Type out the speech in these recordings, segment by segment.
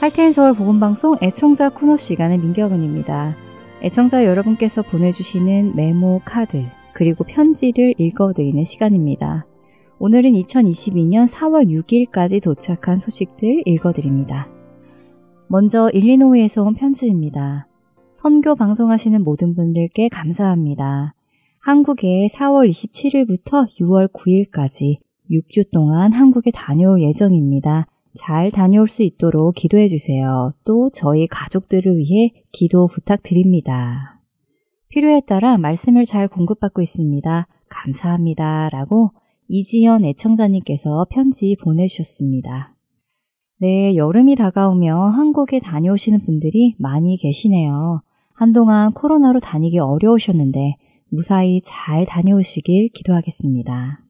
할테인 서울 보건방송 애청자 코너 시간의 민경은입니다. 애청자 여러분께서 보내주시는 메모 카드 그리고 편지를 읽어드리는 시간입니다. 오늘은 2022년 4월 6일까지 도착한 소식들 읽어드립니다. 먼저 일리노이에서 온 편지입니다. 선교 방송하시는 모든 분들께 감사합니다. 한국에 4월 27일부터 6월 9일까지 6주 동안 한국에 다녀올 예정입니다. 잘 다녀올 수 있도록 기도해 주세요. 또 저희 가족들을 위해 기도 부탁드립니다. 필요에 따라 말씀을 잘 공급받고 있습니다. 감사합니다. 라고 이지연 애청자님께서 편지 보내주셨습니다. 네, 여름이 다가오며 한국에 다녀오시는 분들이 많이 계시네요. 한동안 코로나로 다니기 어려우셨는데 무사히 잘 다녀오시길 기도하겠습니다.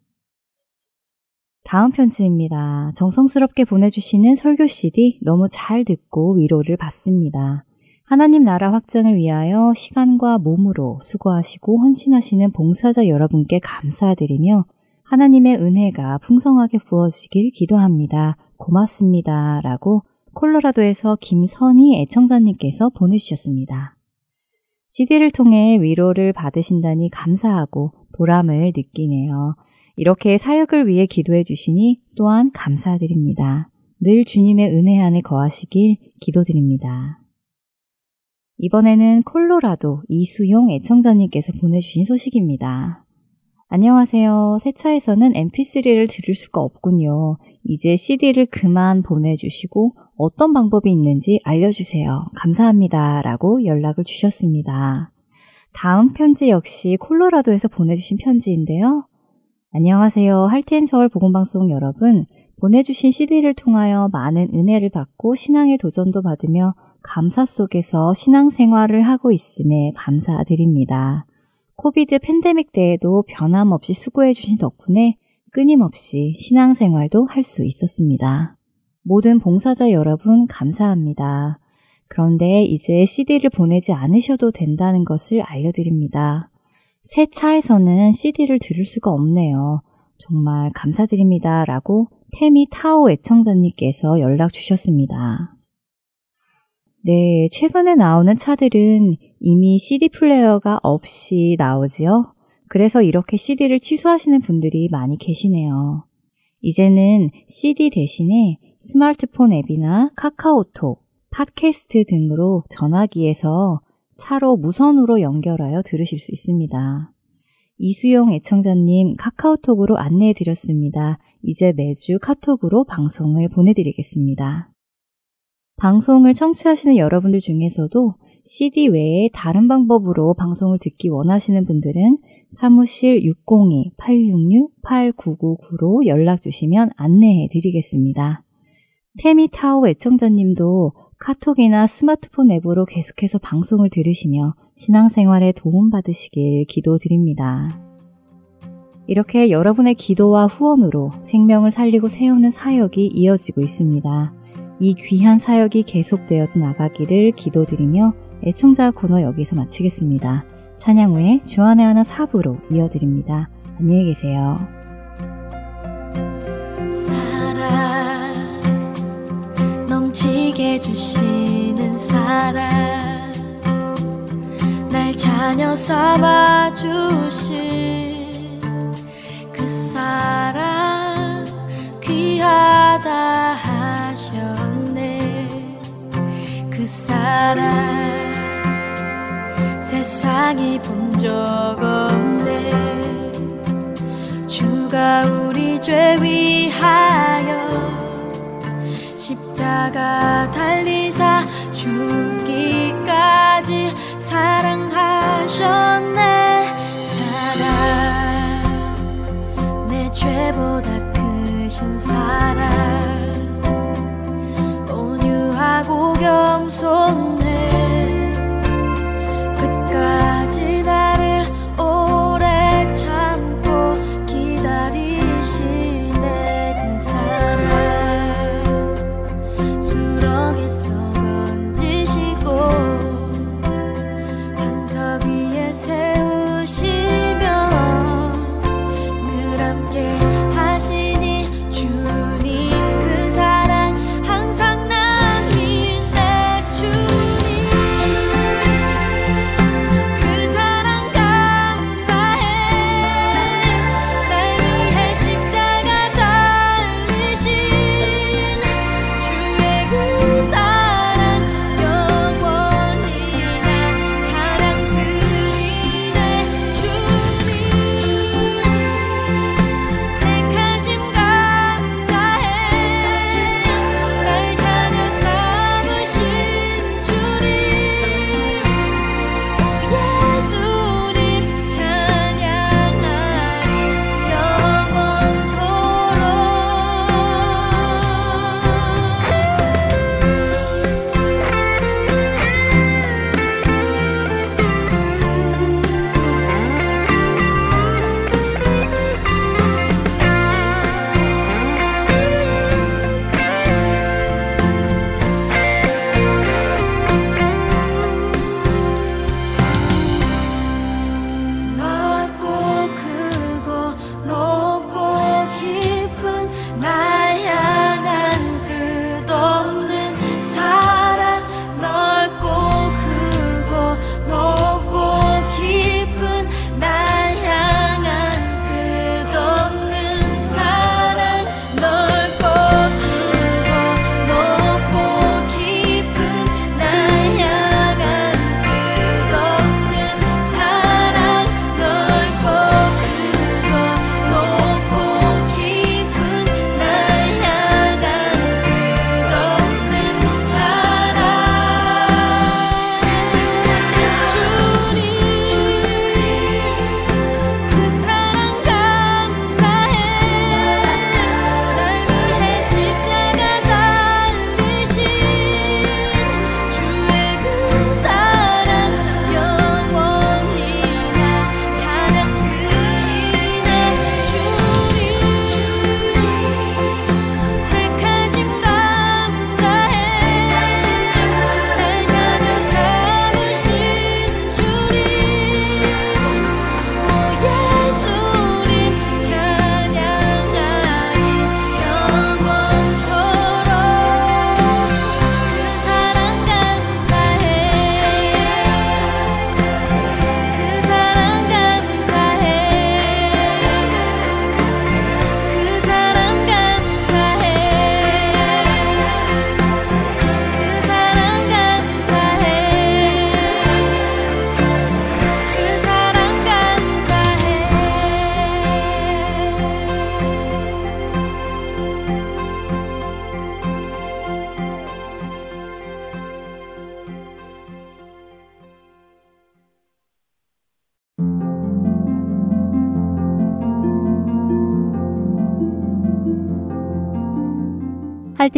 다음 편지입니다. 정성스럽게 보내주시는 설교 CD 너무 잘 듣고 위로를 받습니다. 하나님 나라 확장을 위하여 시간과 몸으로 수고하시고 헌신하시는 봉사자 여러분께 감사드리며 하나님의 은혜가 풍성하게 부어지길 기도합니다. 고맙습니다. 라고 콜로라도에서 김선희 애청자님께서 보내주셨습니다. CD를 통해 위로를 받으신다니 감사하고 보람을 느끼네요. 이렇게 사역을 위해 기도해 주시니 또한 감사드립니다. 늘 주님의 은혜 안에 거하시길 기도드립니다. 이번에는 콜로라도 이수용 애청자님께서 보내주신 소식입니다. 안녕하세요. 새 차에서는 mp3를 들을 수가 없군요. 이제 CD를 그만 보내주시고 어떤 방법이 있는지 알려주세요. 감사합니다. 라고 연락을 주셨습니다. 다음 편지 역시 콜로라도에서 보내주신 편지인데요. 안녕하세요. 할텐 서울 보건방송 여러분. 보내주신 CD를 통하여 많은 은혜를 받고 신앙의 도전도 받으며 감사 속에서 신앙생활을 하고 있음에 감사드립니다. 코비드 팬데믹 때에도 변함없이 수고해주신 덕분에 끊임없이 신앙생활도 할 수 있었습니다. 모든 봉사자 여러분 감사합니다. 그런데 이제 CD를 보내지 않으셔도 된다는 것을 알려드립니다. 새 차에서는 CD를 들을 수가 없네요. 정말 감사드립니다. 라고 태미 타오 애청자님께서 연락 주셨습니다. 네, 최근에 나오는 차들은 이미 CD 플레이어가 없이 나오지요. 그래서 이렇게 CD를 취소하시는 분들이 많이 계시네요. 이제는 CD 대신에 스마트폰 앱이나 카카오톡, 팟캐스트 등으로 전화기에서 차로 무선으로 연결하여 들으실 수 있습니다. 이수용 애청자님 카카오톡으로 안내해 드렸습니다. 이제 매주 카톡으로 방송을 보내드리겠습니다. 방송을 청취하시는 여러분들 중에서도 CD 외에 다른 방법으로 방송을 듣기 원하시는 분들은 사무실 602-866-8999로 연락 주시면 안내해 드리겠습니다. 테미타오 애청자님도 카톡이나 스마트폰 앱으로 계속해서 방송을 들으시며 신앙생활에 도움받으시길 기도드립니다. 이렇게 여러분의 기도와 후원으로 생명을 살리고 세우는 사역이 이어지고 있습니다. 이 귀한 사역이 계속되어져 나가기를 기도드리며 애청자 코너 여기서 마치겠습니다. 찬양 후에 주안의 하나 사부로 이어드립니다. 안녕히 계세요. 주시는 사랑. 날 자녀 삼아 주신 그 사랑 귀하다 하셨네. 그 사랑 세상이 본 적 없네. 주가 우리 죄 위하여 십자가 달리사 죽기까지 사랑하셨네. 사랑 내 죄보다 크신 사랑. 온유하고 겸손해. 할텐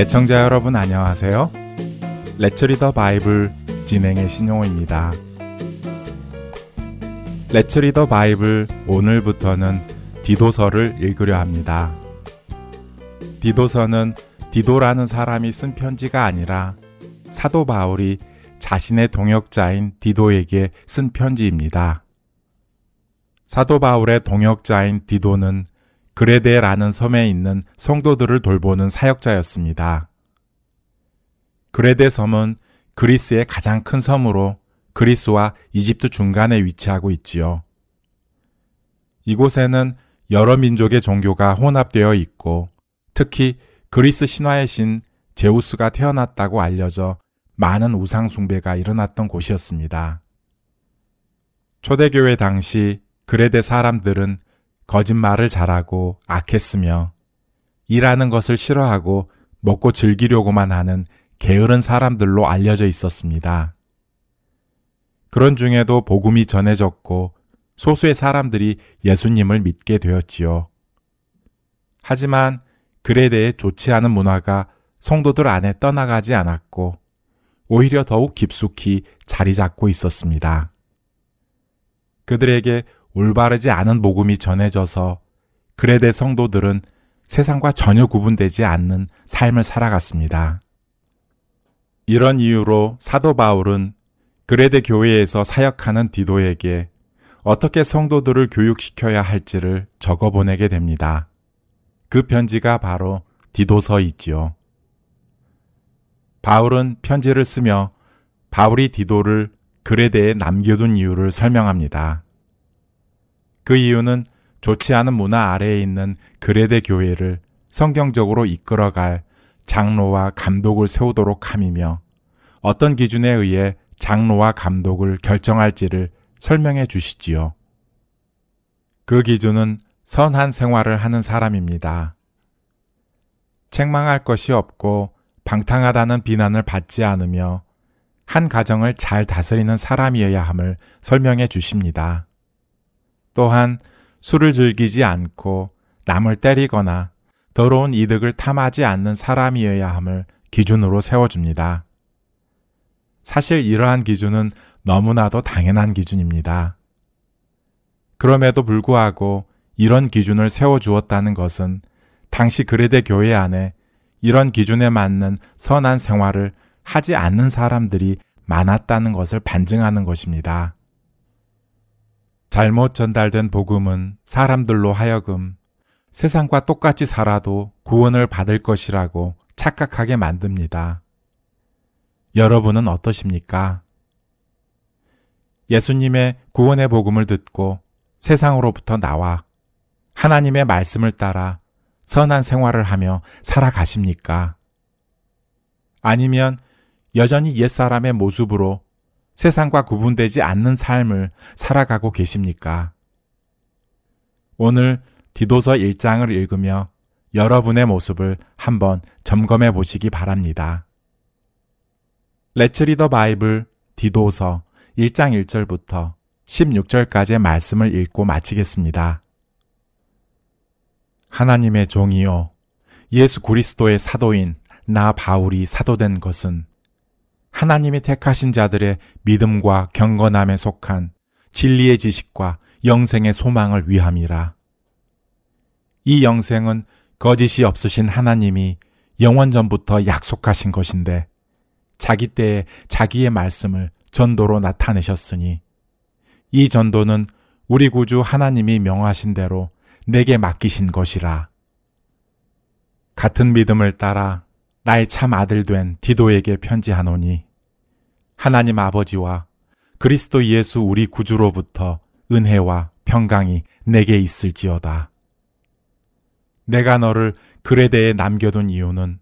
애청자 여러분 안녕하세요. Let's Read the Bible 진행의 신용호입니다. Let's Read the Bible 오늘부터는 디도서를 읽으려 합니다. 디도서는 디도라는 사람이 쓴 편지가 아니라 사도 바울이 자신의 동역자인 디도에게 쓴 편지입니다. 사도 바울의 동역자인 디도는 그레데라는 섬에 있는 성도들을 돌보는 사역자였습니다. 그레데 섬은 그리스의 가장 큰 섬으로 그리스와 이집트 중간에 위치하고 있지요. 이곳에는 여러 민족의 종교가 혼합되어 있고 특히 그리스 신화의 신 제우스가 태어났다고 알려져 많은 우상숭배가 일어났던 곳이었습니다. 초대교회 당시 그레데 사람들은 거짓말을 잘하고 악했으며 일하는 것을 싫어하고 먹고 즐기려고만 하는 게으른 사람들로 알려져 있었습니다. 그런 중에도 복음이 전해졌고 소수의 사람들이 예수님을 믿게 되었지요. 하지만 글에 대해 좋지 않은 문화가 성도들 안에 떠나가지 않았고 오히려 더욱 깊숙이 자리 잡고 있었습니다. 그들에게 올바르지 않은 복음이 전해져서 그레데 성도들은 세상과 전혀 구분되지 않는 삶을 살아갔습니다. 이런 이유로 사도 바울은 그레데 교회에서 사역하는 디도에게 어떻게 성도들을 교육시켜야 할지를 적어 보내게 됩니다. 그 편지가 바로 디도서이지요. 바울은 편지를 쓰며 바울이 디도를 그레데에 남겨둔 이유를 설명합니다. 그 이유는 좋지 않은 문화 아래에 있는 그레데 교회를 성경적으로 이끌어갈 장로와 감독을 세우도록 함이며 어떤 기준에 의해 장로와 감독을 결정할지를 설명해 주시지요. 그 기준은 선한 생활을 하는 사람입니다. 책망할 것이 없고 방탕하다는 비난을 받지 않으며 한 가정을 잘 다스리는 사람이어야 함을 설명해 주십니다. 또한 술을 즐기지 않고 남을 때리거나 더러운 이득을 탐하지 않는 사람이어야 함을 기준으로 세워줍니다. 사실 이러한 기준은 너무나도 당연한 기준입니다. 그럼에도 불구하고 이런 기준을 세워주었다는 것은 당시 그레데 교회 안에 이런 기준에 맞는 선한 생활을 하지 않는 사람들이 많았다는 것을 반증하는 것입니다. 잘못 전달된 복음은 사람들로 하여금 세상과 똑같이 살아도 구원을 받을 것이라고 착각하게 만듭니다. 여러분은 어떠십니까? 예수님의 구원의 복음을 듣고 세상으로부터 나와 하나님의 말씀을 따라 선한 생활을 하며 살아가십니까? 아니면 여전히 옛사람의 모습으로 세상과 구분되지 않는 삶을 살아가고 계십니까? 오늘 디도서 1장을 읽으며 여러분의 모습을 한번 점검해 보시기 바랍니다. 레츠 리더 바이블 디도서 1장 1절부터 16절까지의 말씀을 읽고 마치겠습니다. 하나님의 종이요 예수 그리스도의 사도인 나 바울이 사도된 것은 하나님이 택하신 자들의 믿음과 경건함에 속한 진리의 지식과 영생의 소망을 위함이라. 이 영생은 거짓이 없으신 하나님이 영원 전부터 약속하신 것인데 자기 때에 자기의 말씀을 전도로 나타내셨으니 이 전도는 우리 구주 하나님이 명하신 대로 내게 맡기신 것이라. 같은 믿음을 따라 나의 참 아들 된 디도에게 편지하노니 하나님 아버지와 그리스도 예수 우리 구주로부터 은혜와 평강이 내게 있을지어다. 내가 너를 그레대에 남겨둔 이유는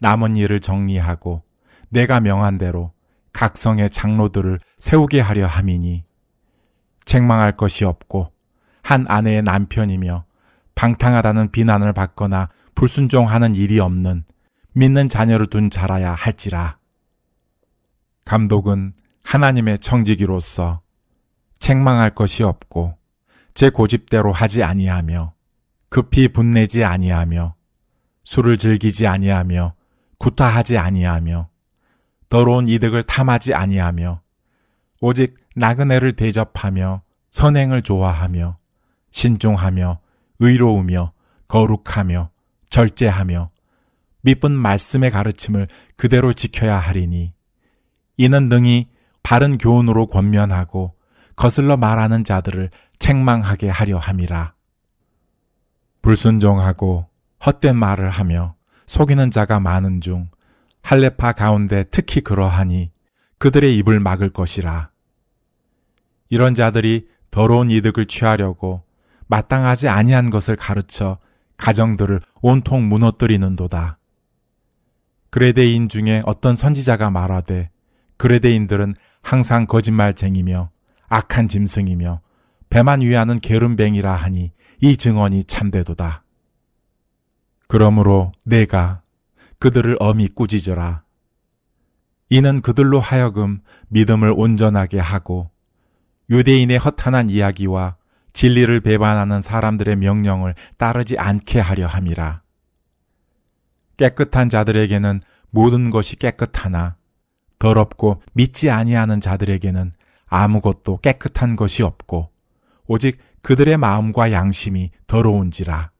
남은 일을 정리하고 내가 명한 대로 각 성의 장로들을 세우게 하려 함이니 책망할 것이 없고 한 아내의 남편이며 방탕하다는 비난을 받거나 불순종하는 일이 없는 믿는 자녀를 둔 자라야 할지라. 감독은 하나님의 청지기로서 책망할 것이 없고 제 고집대로 하지 아니하며 급히 분내지 아니하며 술을 즐기지 아니하며 구타하지 아니하며 더러운 이득을 탐하지 아니하며 오직 나그네를 대접하며 선행을 좋아하며 신중하며 의로우며 거룩하며 절제하며 미쁜 말씀의 가르침을 그대로 지켜야 하리니 이는 능히 바른 교훈으로 권면하고 거슬러 말하는 자들을 책망하게 하려 함이라. 불순종하고 헛된 말을 하며 속이는 자가 많은 중 할레파 가운데 특히 그러하니 그들의 입을 막을 것이라. 이런 자들이 더러운 이득을 취하려고 마땅하지 아니한 것을 가르쳐 가정들을 온통 무너뜨리는도다. 그레데인 중에 어떤 선지자가 말하되 그레데인들은 항상 거짓말쟁이며 악한 짐승이며 배만 위하는 게름뱅이라 하니 이 증언이 참되도다. 그러므로 내가 그들을 엄히 꾸짖어라. 이는 그들로 하여금 믿음을 온전하게 하고 유대인의 허탄한 이야기와 진리를 배반하는 사람들의 명령을 따르지 않게 하려 함이라. 깨끗한 자들에게는 모든 것이 깨끗하나 더럽고 믿지 아니하는 자들에게는 아무것도 깨끗한 것이 없고 오직 그들의 마음과 양심이 더러운지라.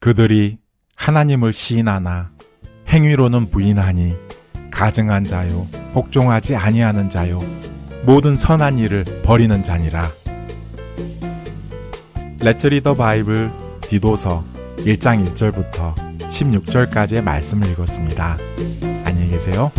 그들이 하나님을 시인하나 행위로는 부인하니 가증한 자요 복종하지 아니하는 자요 모든 선한 일을 버리는 자니라. 레츠 리더 바이블 디도서 1장 1절부터 16절까지의 말씀을 읽었습니다. 안녕히 계세요.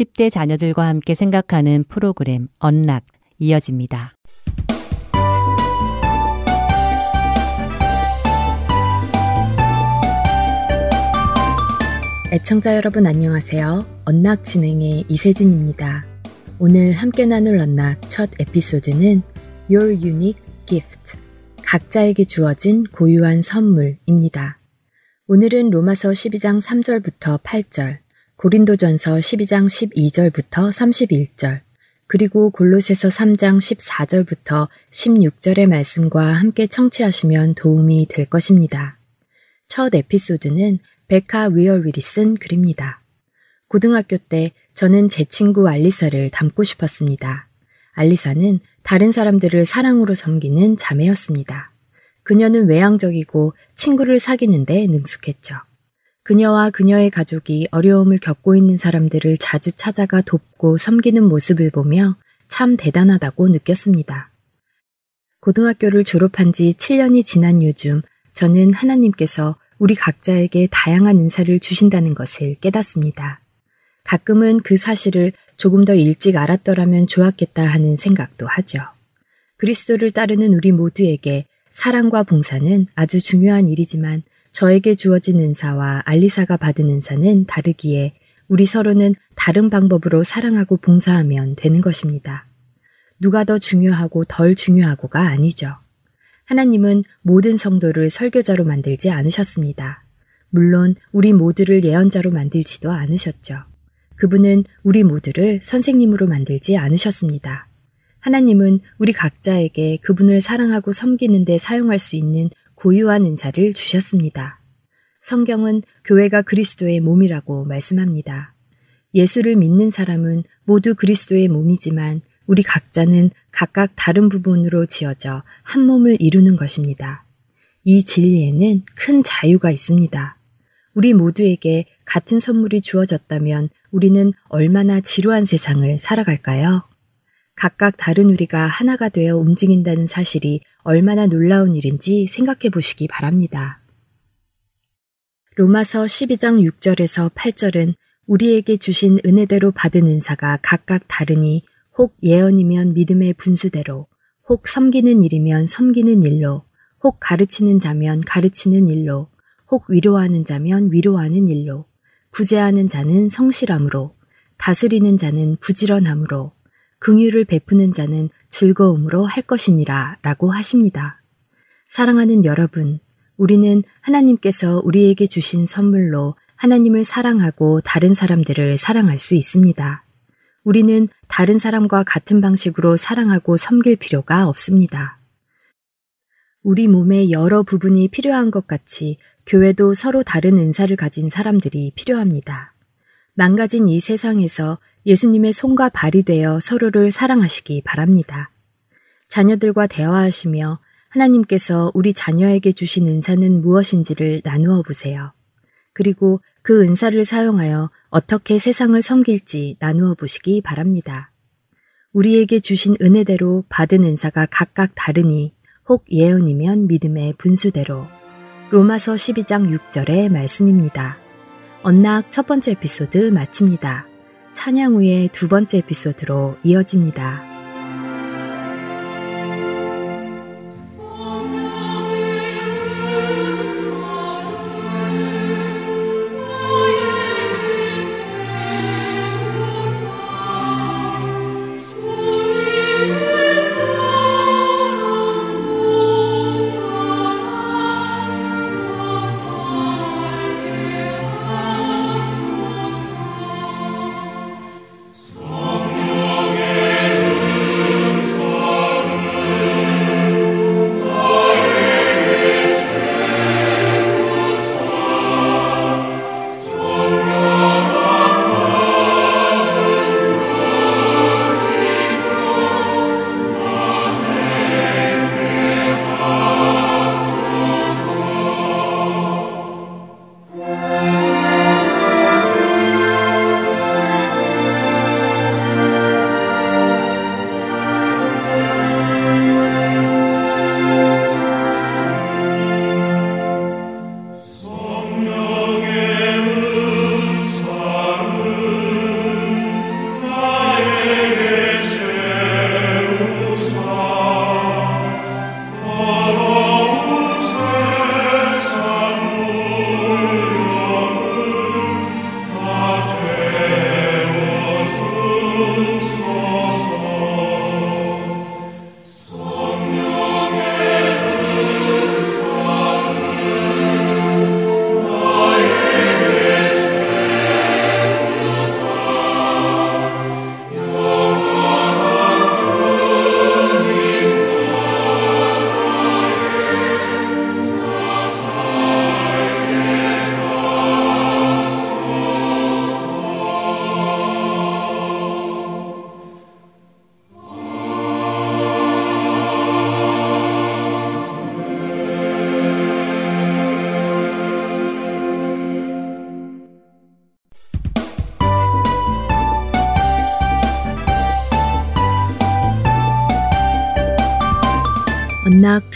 10대 자녀들과 함께 생각하는 프로그램 언락 이어집니다. 애청자 여러분 안녕하세요. 언락 진행의 이세진입니다. 오늘 함께 나눌 언락 첫 에피소드는 Your Unique Gift 각자에게 주어진 고유한 선물입니다. 오늘은 로마서 12장 3절부터 8절 고린도전서 12장 12절부터 31절, 그리고 골로새서 3장 14절부터 16절의 말씀과 함께 청취하시면 도움이 될 것입니다. 첫 에피소드는 베카 위어윌이 쓴 글입니다. 고등학교 때 저는 제 친구 알리사를 닮고 싶었습니다. 알리사는 다른 사람들을 사랑으로 섬기는 자매였습니다. 그녀는 외향적이고 친구를 사귀는데 능숙했죠. 그녀와 그녀의 가족이 어려움을 겪고 있는 사람들을 자주 찾아가 돕고 섬기는 모습을 보며 참 대단하다고 느꼈습니다. 고등학교를 졸업한 지 7년이 지난 요즘 저는 하나님께서 우리 각자에게 다양한 은사를 주신다는 것을 깨닫습니다. 가끔은 그 사실을 조금 더 일찍 알았더라면 좋았겠다 하는 생각도 하죠. 그리스도를 따르는 우리 모두에게 사랑과 봉사는 아주 중요한 일이지만 저에게 주어진 은사와 알리사가 받은 은사는 다르기에 우리 서로는 다른 방법으로 사랑하고 봉사하면 되는 것입니다. 누가 더 중요하고 덜 중요하고가 아니죠. 하나님은 모든 성도를 설교자로 만들지 않으셨습니다. 물론 우리 모두를 예언자로 만들지도 않으셨죠. 그분은 우리 모두를 선생님으로 만들지 않으셨습니다. 하나님은 우리 각자에게 그분을 사랑하고 섬기는 데 사용할 수 있는 고유한 은사를 주셨습니다. 성경은 교회가 그리스도의 몸이라고 말씀합니다. 예수를 믿는 사람은 모두 그리스도의 몸이지만 우리 각자는 각각 다른 부분으로 지어져 한 몸을 이루는 것입니다. 이 진리에는 큰 자유가 있습니다. 우리 모두에게 같은 선물이 주어졌다면 우리는 얼마나 지루한 세상을 살아갈까요? 각각 다른 우리가 하나가 되어 움직인다는 사실이 얼마나 놀라운 일인지 생각해 보시기 바랍니다. 로마서 12장 6절에서 8절은 우리에게 주신 은혜대로 받은 은사가 각각 다르니 혹 예언이면 믿음의 분수대로, 혹 섬기는 일이면 섬기는 일로, 혹 가르치는 자면 가르치는 일로, 혹 위로하는 자면 위로하는 일로, 구제하는 자는 성실함으로, 다스리는 자는 부지런함으로, 긍휼을 베푸는 자는 즐거움으로 할 것이니라 라고 하십니다. 사랑하는 여러분, 우리는 하나님께서 우리에게 주신 선물로 하나님을 사랑하고 다른 사람들을 사랑할 수 있습니다. 우리는 다른 사람과 같은 방식으로 사랑하고 섬길 필요가 없습니다. 우리 몸의 여러 부분이 필요한 것 같이 교회도 서로 다른 은사를 가진 사람들이 필요합니다. 망가진 이 세상에서 예수님의 손과 발이 되어 서로를 사랑하시기 바랍니다. 자녀들과 대화하시며 하나님께서 우리 자녀에게 주신 은사는 무엇인지를 나누어 보세요. 그리고 그 은사를 사용하여 어떻게 세상을 섬길지 나누어 보시기 바랍니다. 우리에게 주신 은혜대로 받은 은사가 각각 다르니 혹 예언이면 믿음의 분수대로 로마서 12장 6절의 말씀입니다. 언락 첫 번째 에피소드 마칩니다. 찬양 후에 두 번째 에피소드로 이어집니다.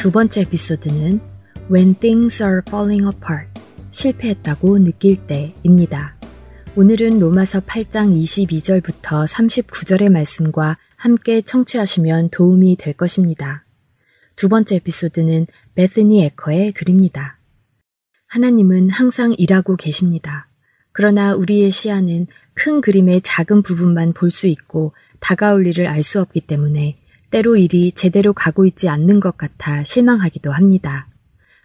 두 번째 에피소드는 When Things Are Falling Apart 실패했다고 느낄 때입니다. 오늘은 로마서 8장 22절부터 39절의 말씀과 함께 청취하시면 도움이 될 것입니다. 두 번째 에피소드는 베드니 에커의 글입니다. 하나님은 항상 일하고 계십니다. 그러나 우리의 시야는 큰 그림의 작은 부분만 볼 수 있고 다가올 일을 알 수 없기 때문에 때로 일이 제대로 가고 있지 않는 것 같아 실망하기도 합니다.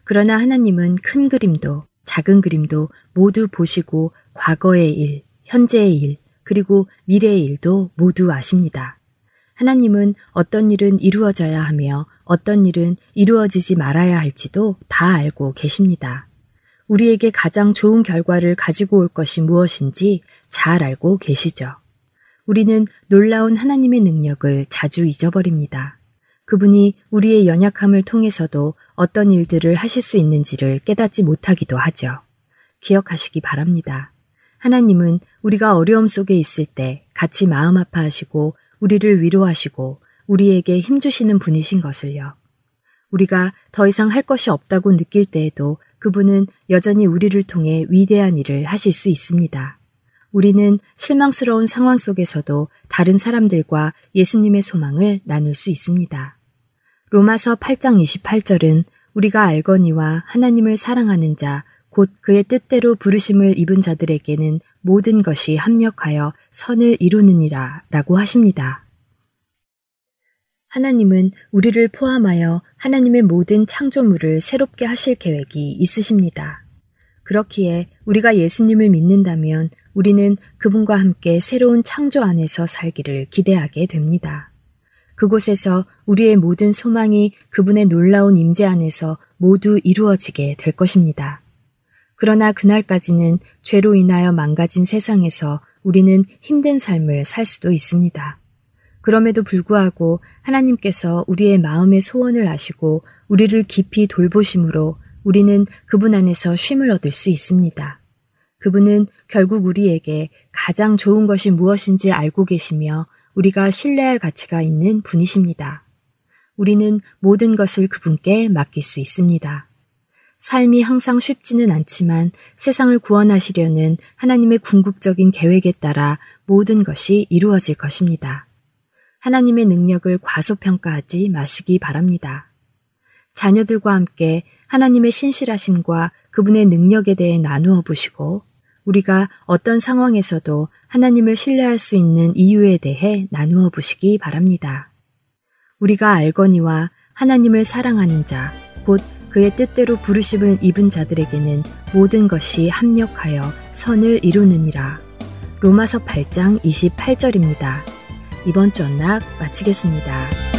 그러나 하나님은 큰 그림도 작은 그림도 모두 보시고 과거의 일, 현재의 일, 그리고 미래의 일도 모두 아십니다. 하나님은 어떤 일은 이루어져야 하며 어떤 일은 이루어지지 말아야 할지도 다 알고 계십니다. 우리에게 가장 좋은 결과를 가지고 올 것이 무엇인지 잘 알고 계시죠. 우리는 놀라운 하나님의 능력을 자주 잊어버립니다. 그분이 우리의 연약함을 통해서도 어떤 일들을 하실 수 있는지를 깨닫지 못하기도 하죠. 기억하시기 바랍니다. 하나님은 우리가 어려움 속에 있을 때 같이 마음 아파하시고 우리를 위로하시고 우리에게 힘주시는 분이신 것을요. 우리가 더 이상 할 것이 없다고 느낄 때에도 그분은 여전히 우리를 통해 위대한 일을 하실 수 있습니다. 우리는 실망스러운 상황 속에서도 다른 사람들과 예수님의 소망을 나눌 수 있습니다. 로마서 8장 28절은 우리가 알거니와 하나님을 사랑하는 자, 곧 그의 뜻대로 부르심을 입은 자들에게는 모든 것이 합력하여 선을 이루느니라 라고 하십니다. 하나님은 우리를 포함하여 하나님의 모든 창조물을 새롭게 하실 계획이 있으십니다. 그렇기에 우리가 예수님을 믿는다면 우리는 그분과 함께 새로운 창조 안에서 살기를 기대하게 됩니다. 그곳에서 우리의 모든 소망이 그분의 놀라운 임재 안에서 모두 이루어지게 될 것입니다. 그러나 그날까지는 죄로 인하여 망가진 세상에서 우리는 힘든 삶을 살 수도 있습니다. 그럼에도 불구하고 하나님께서 우리의 마음의 소원을 아시고 우리를 깊이 돌보심으로 우리는 그분 안에서 쉼을 얻을 수 있습니다. 그분은 결국 우리에게 가장 좋은 것이 무엇인지 알고 계시며 우리가 신뢰할 가치가 있는 분이십니다. 우리는 모든 것을 그분께 맡길 수 있습니다. 삶이 항상 쉽지는 않지만 세상을 구원하시려는 하나님의 궁극적인 계획에 따라 모든 것이 이루어질 것입니다. 하나님의 능력을 과소평가하지 마시기 바랍니다. 자녀들과 함께 하나님의 신실하심과 그분의 능력에 대해 나누어 보시고 우리가 어떤 상황에서도 하나님을 신뢰할 수 있는 이유에 대해 나누어 보시기 바랍니다. 우리가 알거니와 하나님을 사랑하는 자, 곧 그의 뜻대로 부르심을 입은 자들에게는 모든 것이 합력하여 선을 이루느니라. 로마서 8장 28절입니다. 이번 주 언락 마치겠습니다.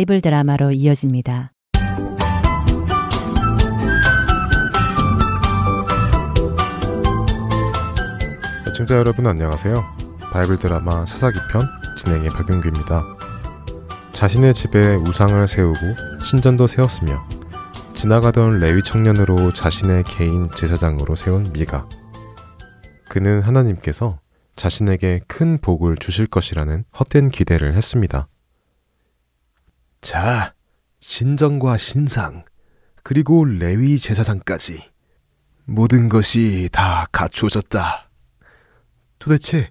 Bible 드라마로 이어집니다. 애청자 여러분 안녕하세요. Bible 드라마 사사기 편 진행의 박윤규입니다. 자신의 집에 우상을 세우고 신전도 세웠으며 지나가던 레위 청년으로 자신의 개인 제사장으로 세운 미가. 그는 하나님께서 자신에게 큰 복을 주실 것이라는 헛된 기대를 했습니다. 자, 신정과 신상, 그리고 레위 제사장까지 모든 것이 다 갖추어졌다. 도대체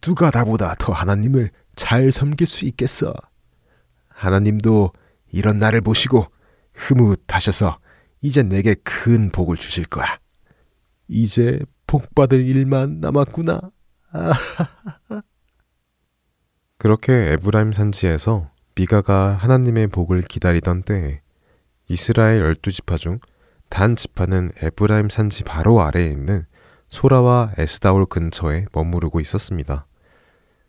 누가 나보다 더 하나님을 잘 섬길 수 있겠어? 하나님도 이런 나를 보시고 흐뭇하셔서 이제 내게 큰 복을 주실 거야. 이제 복 받을 일만 남았구나. 그렇게 에브라임 산지에서 미가가 하나님의 복을 기다리던 때에 이스라엘 열두 지파 중 단 지파는 에브라임 산지 바로 아래에 있는 소라와 에스다올 근처에 머무르고 있었습니다.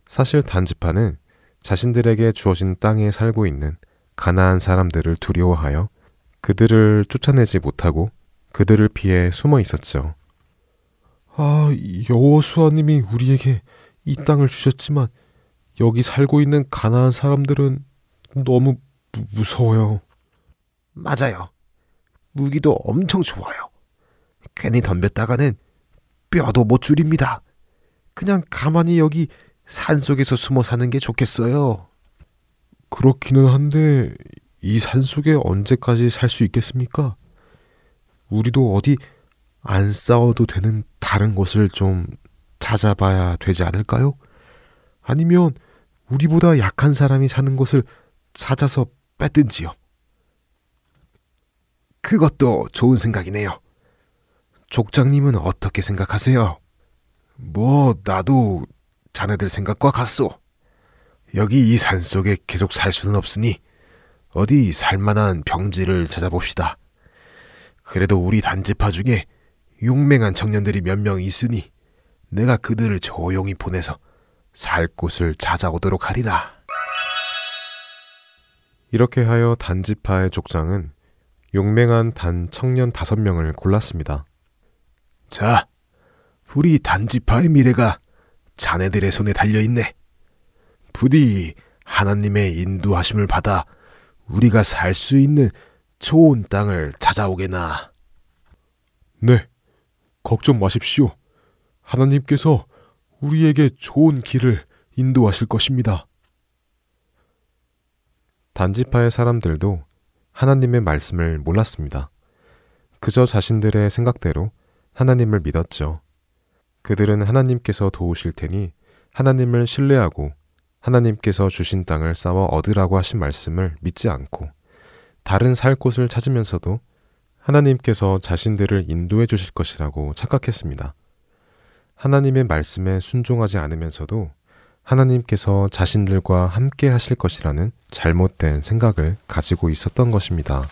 사실 단 지파는 자신들에게 주어진 땅에 살고 있는 가나안 사람들을 두려워하여 그들을 쫓아내지 못하고 그들을 피해 숨어 있었죠. 아, 여호수아님이 우리에게 이 땅을 주셨지만 여기 살고 있는 가나안 사람들은 너무 무- 무서워요. 맞아요. 무기도 엄청 좋아요. 괜히 덤볐다가는 뼈도 못 줄입니다. 그냥 가만히 여기 산 속에서 숨어 사는 게 좋겠어요. 그렇기는 한데 이 산속에 언제까지 살 수 있겠습니까? 우리도 어디 안 싸워도 되는 다른 곳을 좀 찾아봐야 되지 않을까요? 아니면 우리보다 약한 사람이 사는 곳을 찾아서 뺐든지요. 그것도 좋은 생각이네요. 족장님은 어떻게 생각하세요? 뭐, 나도 자네들 생각과 같소. 여기 이 산 속에 계속 살 수는 없으니 어디 살만한 병지를 찾아봅시다. 그래도 우리 단지파 중에 용맹한 청년들이 몇 명 있으니 내가 그들을 조용히 보내서 살 곳을 찾아오도록 하리라. 이렇게 하여 단지파의 족장은 용맹한 단 청년 다섯 명을 골랐습니다. 자, 우리 단지파의 미래가 자네들의 손에 달려 있네. 부디 하나님의 인도하심을 받아 우리가 살 수 있는 좋은 땅을 찾아오게나. 네, 걱정 마십시오. 하나님께서 우리에게 좋은 길을 인도하실 것입니다. 단지파의 사람들도 하나님의 말씀을 몰랐습니다. 그저 자신들의 생각대로 하나님을 믿었죠. 그들은 하나님께서 도우실 테니 하나님을 신뢰하고 하나님께서 주신 땅을 쌓아 얻으라고 하신 말씀을 믿지 않고 다른 살 곳을 찾으면서도 하나님께서 자신들을 인도해 주실 것이라고 착각했습니다. 하나님의 말씀에 순종하지 않으면서도 하나님께서 자신들과 함께 하실 것이라는 잘못된 생각을 가지고 있었던 것입니다.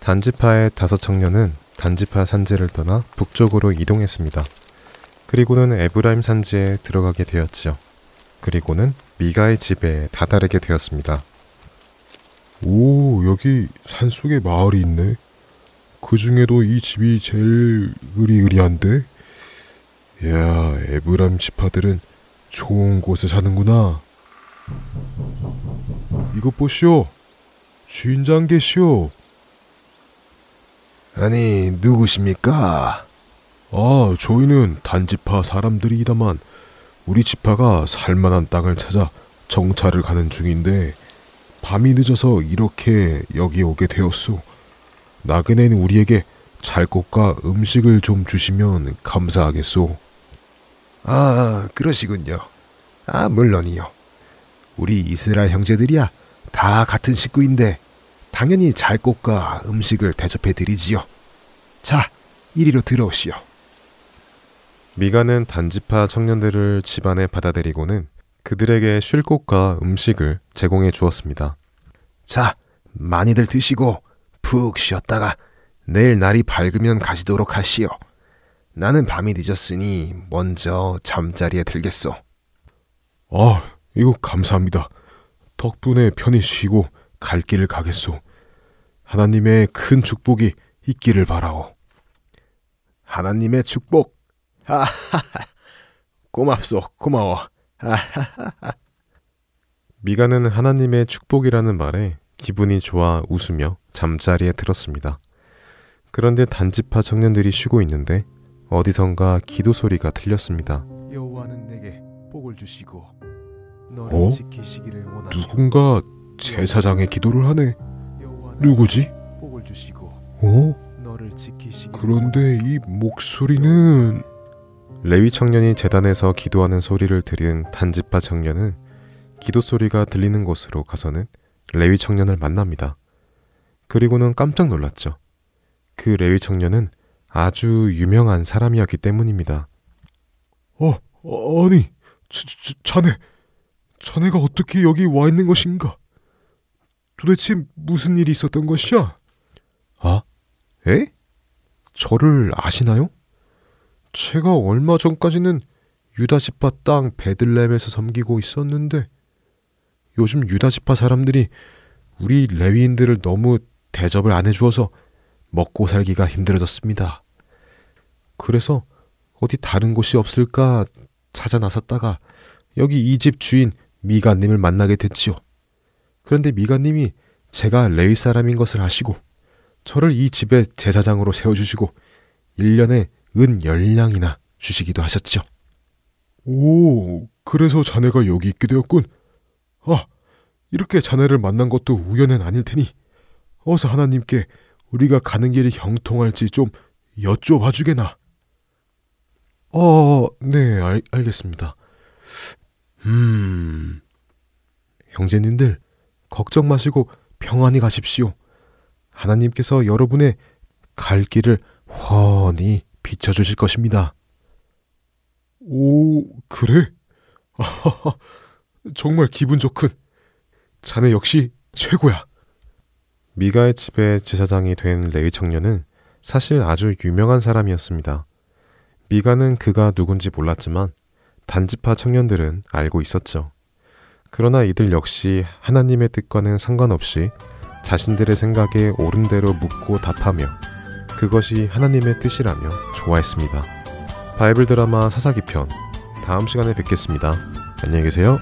단지파의 다섯 청년은 단지파 산지를 떠나 북쪽으로 이동했습니다. 그리고는 에브라임 산지에 들어가게 되었지요. 그리고는 미가의 집에 다다르게 되었습니다. 오, 여기 산속에 마을이 있네. 그 중에도 이 집이 제일 으리으리한데? 야, 에브람 지파들은 좋은 곳에 사는구나. 이것 보시오. 주인장 계시오. 아니, 누구십니까? 아, 저희는 단지파 사람들이다만 우리 지파가 살만한 땅을 찾아 정찰을 가는 중인데 밤이 늦어서 이렇게 여기 오게 되었소. 나그네는 우리에게 잘 곳과 음식을 좀 주시면 감사하겠소. 아, 그러시군요. 아, 물론이요. 우리 이스라엘 형제들이야 다 같은 식구인데 당연히 잘 곳과 음식을 대접해 드리지요. 자, 이리로 들어오시오. 미가는 단지파 청년들을 집안에 받아들이고는 그들에게 쉴 곳과 음식을 제공해 주었습니다. 자, 많이들 드시고 푹 쉬었다가 내일 날이 밝으면 가시도록 하시오. 나는 밤이 늦었으니 먼저 잠자리에 들겠소. 아, 이거 감사합니다. 덕분에 편히 쉬고 갈 길을 가겠소. 하나님의 큰 축복이 있기를 바라오. 하나님의 축복. 하하하. 고맙소. 고마워. 하하하. 미가는 하나님의 축복이라는 말에 기분이 좋아 웃으며 잠자리에 들었습니다. 그런데 단지파 청년들이 쉬고 있는데 어디선가 기도 소리가 들렸습니다. 여호와는 내게 복을 주시고 어? 지키시기를 원하노. 누군가 제사장의 기도를 하네. 누구지? 복을 주시고 어? 너를 지키시기를 그런데 이 목소리는 레위 청년이 재단에서 기도하는 소리를 들은 단지파 청년은 기도 소리가 들리는 곳으로 가서는 레위 청년을 만납니다. 그리고는 깜짝 놀랐죠. 그 레위 청년은 아주 유명한 사람이었기 때문입니다. 어, 어, 아니, 자, 자, 자네, 자네가 어떻게 여기 와 있는 것인가? 도대체 무슨 일이 있었던 것이야? 아, 에? 저를 아시나요? 제가 얼마 전까지는 유다지파 땅 베들렘에서 섬기고 있었는데 요즘 유다지파 사람들이 우리 레위인들을 너무 대접을 안 해주어서 먹고 살기가 힘들어졌습니다. 그래서 어디 다른 곳이 없을까 찾아 나섰다가 여기 이 집 주인 미가님을 만나게 됐지요. 그런데 미가님이 제가 레위 사람인 것을 아시고 저를 이 집의 제사장으로 세워주시고 1년에 은 10냥이나 주시기도 하셨죠. 오, 그래서 자네가 여기 있게 되었군. 아, 이렇게 자네를 만난 것도 우연은 아닐 테니 어서 하나님께 우리가 가는 길이 형통할지 좀 여쭤봐 주게나. 어, 네, 알, 알겠습니다. 음, 형제님들, 걱정 마시고 평안히 가십시오. 하나님께서 여러분의 갈 길을 훤히 비춰주실 것입니다. 오, 그래? 아하하, 정말 기분 좋군. 자네 역시 최고야. 미가의 집의 제사장이 된 레위 청년은 사실 아주 유명한 사람이었습니다. 미가는 그가 누군지 몰랐지만 단지파 청년들은 알고 있었죠. 그러나 이들 역시 하나님의 뜻과는 상관없이 자신들의 생각에 옳은 대로 묻고 답하며 그것이 하나님의 뜻이라며 좋아했습니다. 바이블 드라마 사사기 편 다음 시간에 뵙겠습니다. 안녕히 계세요.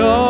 막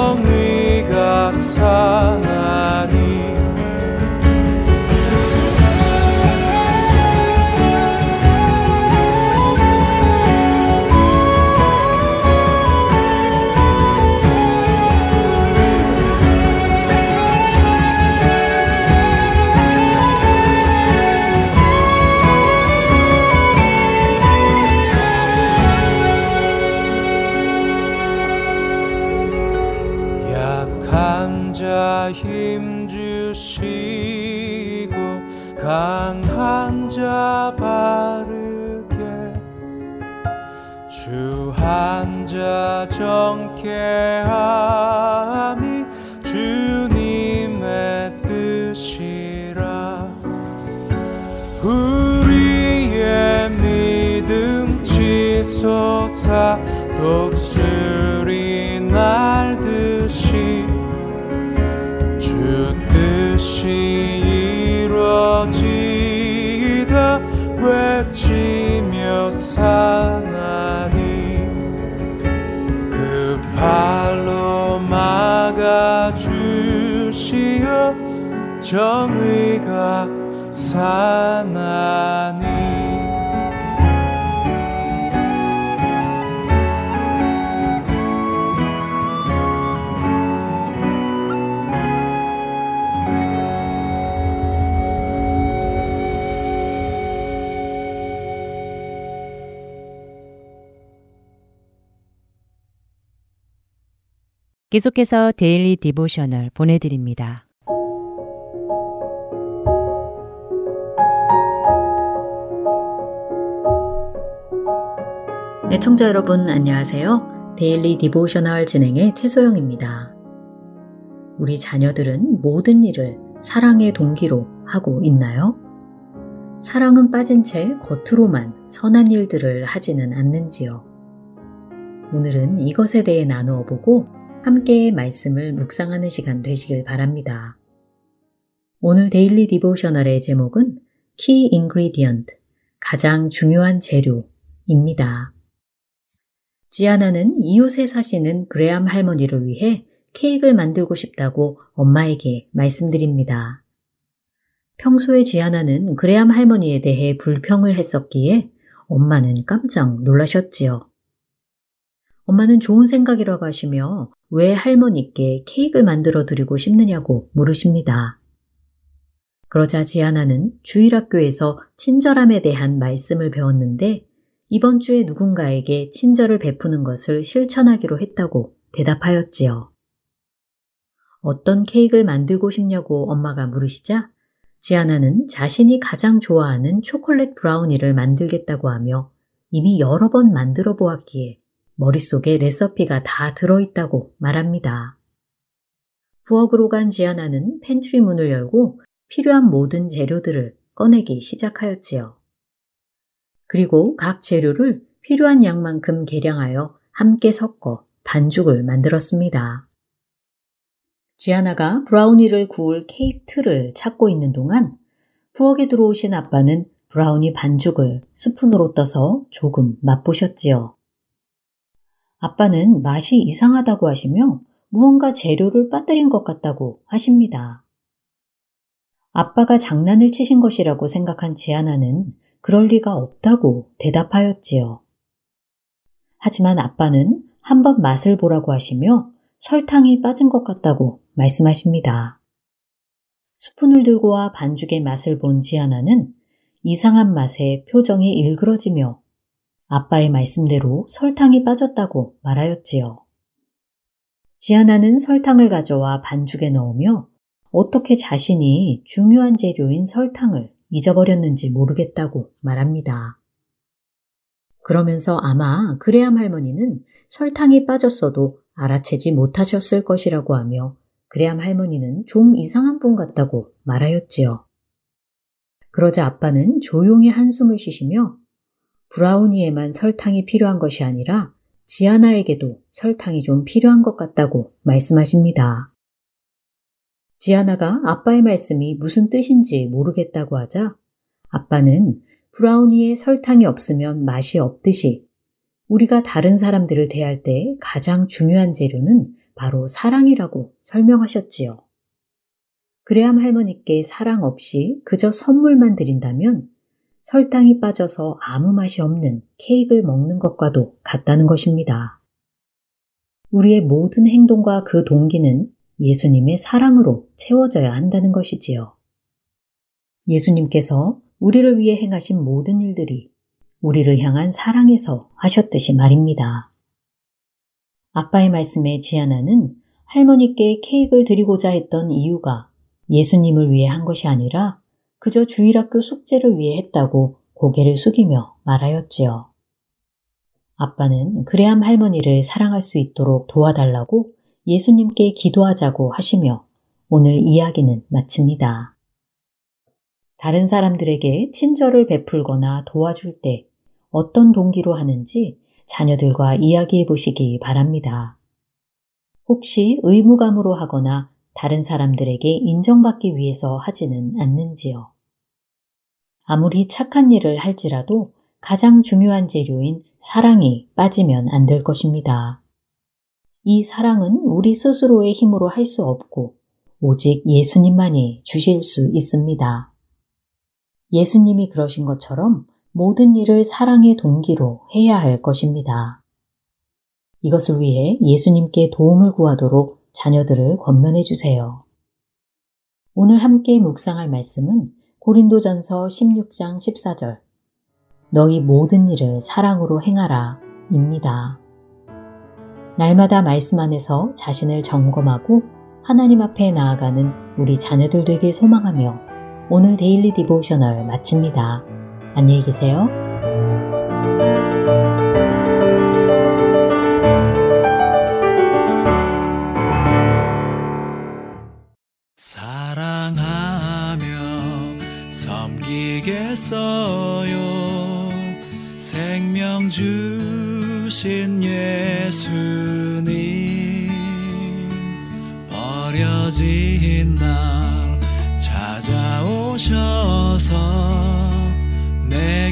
정의가 사나니 계속해서 Daily Devotional 보내드립니다. 애청자 여러분 안녕하세요. Daily Devotional 진행의 최소영입니다. 우리 자녀들은 모든 일을 사랑의 동기로 하고 있나요? 사랑은 빠진 채 겉으로만 선한 일들을 하지는 않는지요. 오늘은 이것에 대해 나누어 보고 함께 말씀을 묵상하는 시간 되시길 바랍니다. 오늘 Daily Devotional의 제목은 Key Ingredient, 가장 중요한 재료입니다. 지아나는 이웃에 사시는 그레암 할머니를 위해 케이크를 만들고 싶다고 엄마에게 말씀드립니다. 평소에 지아나는 그레암 할머니에 대해 불평을 했었기에 엄마는 깜짝 놀라셨지요. 엄마는 좋은 생각이라고 하시며 왜 할머니께 케이크를 만들어 드리고 싶느냐고 물으십니다. 그러자 지아나는 주일학교에서 친절함에 대한 말씀을 배웠는데 이번 주에 누군가에게 친절을 베푸는 것을 실천하기로 했다고 대답하였지요. 어떤 케이크를 만들고 싶냐고 엄마가 물으시자 지아나는 자신이 가장 좋아하는 초콜릿 브라우니를 만들겠다고 하며 이미 여러 번 만들어 보았기에 머릿속에 레시피가 다 들어있다고 말합니다. 부엌으로 간 지아나는 팬트리 문을 열고 필요한 모든 재료들을 꺼내기 시작하였지요. 그리고 각 재료를 필요한 양만큼 계량하여 함께 섞어 반죽을 만들었습니다. 지아나가 브라우니를 구울 케이크 틀을 찾고 있는 동안 부엌에 들어오신 아빠는 브라우니 반죽을 스푼으로 떠서 조금 맛보셨지요. 아빠는 맛이 이상하다고 하시며 무언가 재료를 빠뜨린 것 같다고 하십니다. 아빠가 장난을 치신 것이라고 생각한 지아나는 그럴 리가 없다고 대답하였지요. 하지만 아빠는 한 번 맛을 보라고 하시며 설탕이 빠진 것 같다고 말씀하십니다. 스푼을 들고 와 반죽의 맛을 본 지아나는 이상한 맛에 표정이 일그러지며 아빠의 말씀대로 설탕이 빠졌다고 말하였지요. 지아나는 설탕을 가져와 반죽에 넣으며 어떻게 자신이 중요한 재료인 설탕을 잊어버렸는지 모르겠다고 말합니다. 그러면서 아마 그레암 할머니는 설탕이 빠졌어도 알아채지 못하셨을 것이라고 하며 그레암 할머니는 좀 이상한 분 같다고 말하였지요. 그러자 아빠는 조용히 한숨을 쉬시며 브라우니에만 설탕이 필요한 것이 아니라 지아나에게도 설탕이 좀 필요한 것 같다고 말씀하십니다. 지아나가 아빠의 말씀이 무슨 뜻인지 모르겠다고 하자 아빠는 브라우니에 설탕이 없으면 맛이 없듯이 우리가 다른 사람들을 대할 때 가장 중요한 재료는 바로 사랑이라고 설명하셨지요. 그레암 할머니께 사랑 없이 그저 선물만 드린다면 설탕이 빠져서 아무 맛이 없는 케이크를 먹는 것과도 같다는 것입니다. 우리의 모든 행동과 그 동기는 예수님의 사랑으로 채워져야 한다는 것이지요. 예수님께서 우리를 위해 행하신 모든 일들이 우리를 향한 사랑에서 하셨듯이 말입니다. 아빠의 말씀에 지아나는 할머니께 케이크를 드리고자 했던 이유가 예수님을 위해 한 것이 아니라 그저 주일학교 숙제를 위해 했다고 고개를 숙이며 말하였지요. 아빠는 그레암 할머니를 사랑할 수 있도록 도와달라고 예수님께 기도하자고 하시며 오늘 이야기는 마칩니다. 다른 사람들에게 친절을 베풀거나 도와줄 때 어떤 동기로 하는지 자녀들과 이야기해 보시기 바랍니다. 혹시 의무감으로 하거나 다른 사람들에게 인정받기 위해서 하지는 않는지요. 아무리 착한 일을 할지라도 가장 중요한 재료인 사랑이 빠지면 안 될 것입니다. 이 사랑은 우리 스스로의 힘으로 할 수 없고 오직 예수님만이 주실 수 있습니다. 예수님이 그러신 것처럼 모든 일을 사랑의 동기로 해야 할 것입니다. 이것을 위해 예수님께 도움을 구하도록 자녀들을 권면해 주세요. 오늘 함께 묵상할 말씀은 고린도전서 16장 14절 너희 모든 일을 사랑으로 행하라 입니다. 날마다 말씀 안에서 자신을 점검하고 하나님 앞에 나아가는 우리 자녀들 되길 소망하며 오늘 Daily Devotional 마칩니다. 안녕히 계세요. 사랑하며 섬기겠어요 생명 주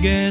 내